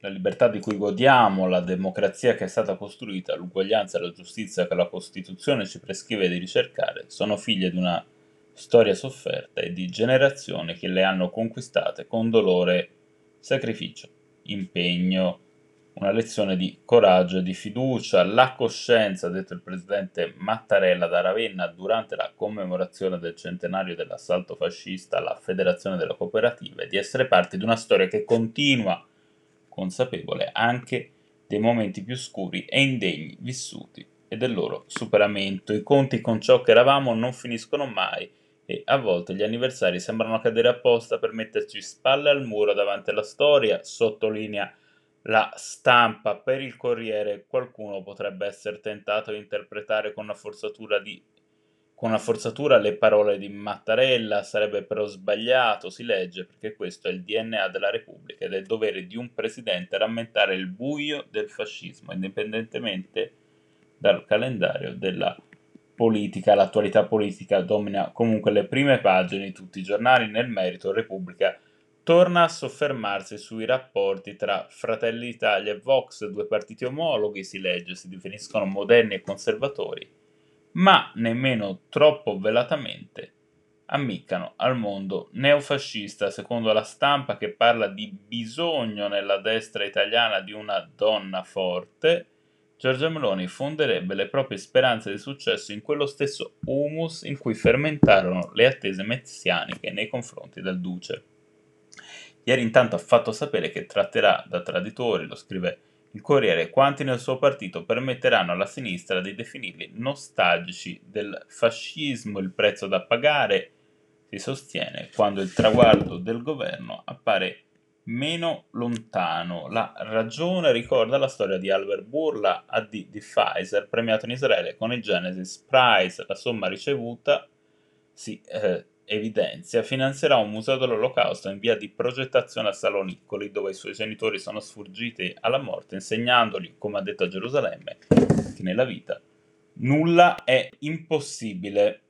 La libertà di cui godiamo, la democrazia che è stata costruita, l'uguaglianza e la giustizia che la Costituzione ci prescrive di ricercare sono figlie di una storia sofferta e di generazioni che le hanno conquistate con dolore, sacrificio, impegno, una lezione di coraggio e di fiducia, la coscienza, ha detto il presidente Mattarella da Ravenna durante la commemorazione del centenario dell'assalto fascista alla Federazione delle Cooperative, di essere parte di una storia che continua, consapevole anche dei momenti più scuri e indegni vissuti e del loro superamento. I conti con ciò che eravamo non finiscono mai e a volte gli anniversari sembrano cadere apposta per metterci spalle al muro davanti alla storia, sottolinea la stampa per il Corriere qualcuno potrebbe essere tentato di interpretare con una forzatura di con una forzatura le parole di Mattarella sarebbe però sbagliato, si legge, perché questo è il DNA della Repubblica ed è il dovere di un presidente rammentare il buio del fascismo, indipendentemente dal calendario della politica. L'attualità politica domina comunque le prime pagine di tutti i giornali, nel merito Repubblica torna a soffermarsi sui rapporti tra Fratelli d'Italia e Vox, due partiti omologhi, si legge, si definiscono moderni e conservatori, ma nemmeno troppo velatamente ammiccano al mondo neofascista, secondo la stampa che parla di bisogno nella destra italiana di una donna forte, Giorgia Meloni fonderebbe le proprie speranze di successo in quello stesso humus in cui fermentarono le attese messianiche nei confronti del duce. Ieri intanto ha fatto sapere che tratterà da traditori, lo scrive il Corriere, quanti nel suo partito permetteranno alla sinistra di definirli nostalgici del fascismo, il prezzo da pagare, si sostiene, quando il traguardo del governo appare meno lontano. La ragione ricorda la storia di Albert Burla, AD di Pfizer, premiato in Israele con il Genesis Prize. La somma ricevuta si eh, evidenzia, finanzierà un museo dell'olocausto in via di progettazione a Salonicoli, dove i suoi genitori sono sfuggiti alla morte, insegnandogli, come ha detto a Gerusalemme, che nella vita nulla è impossibile.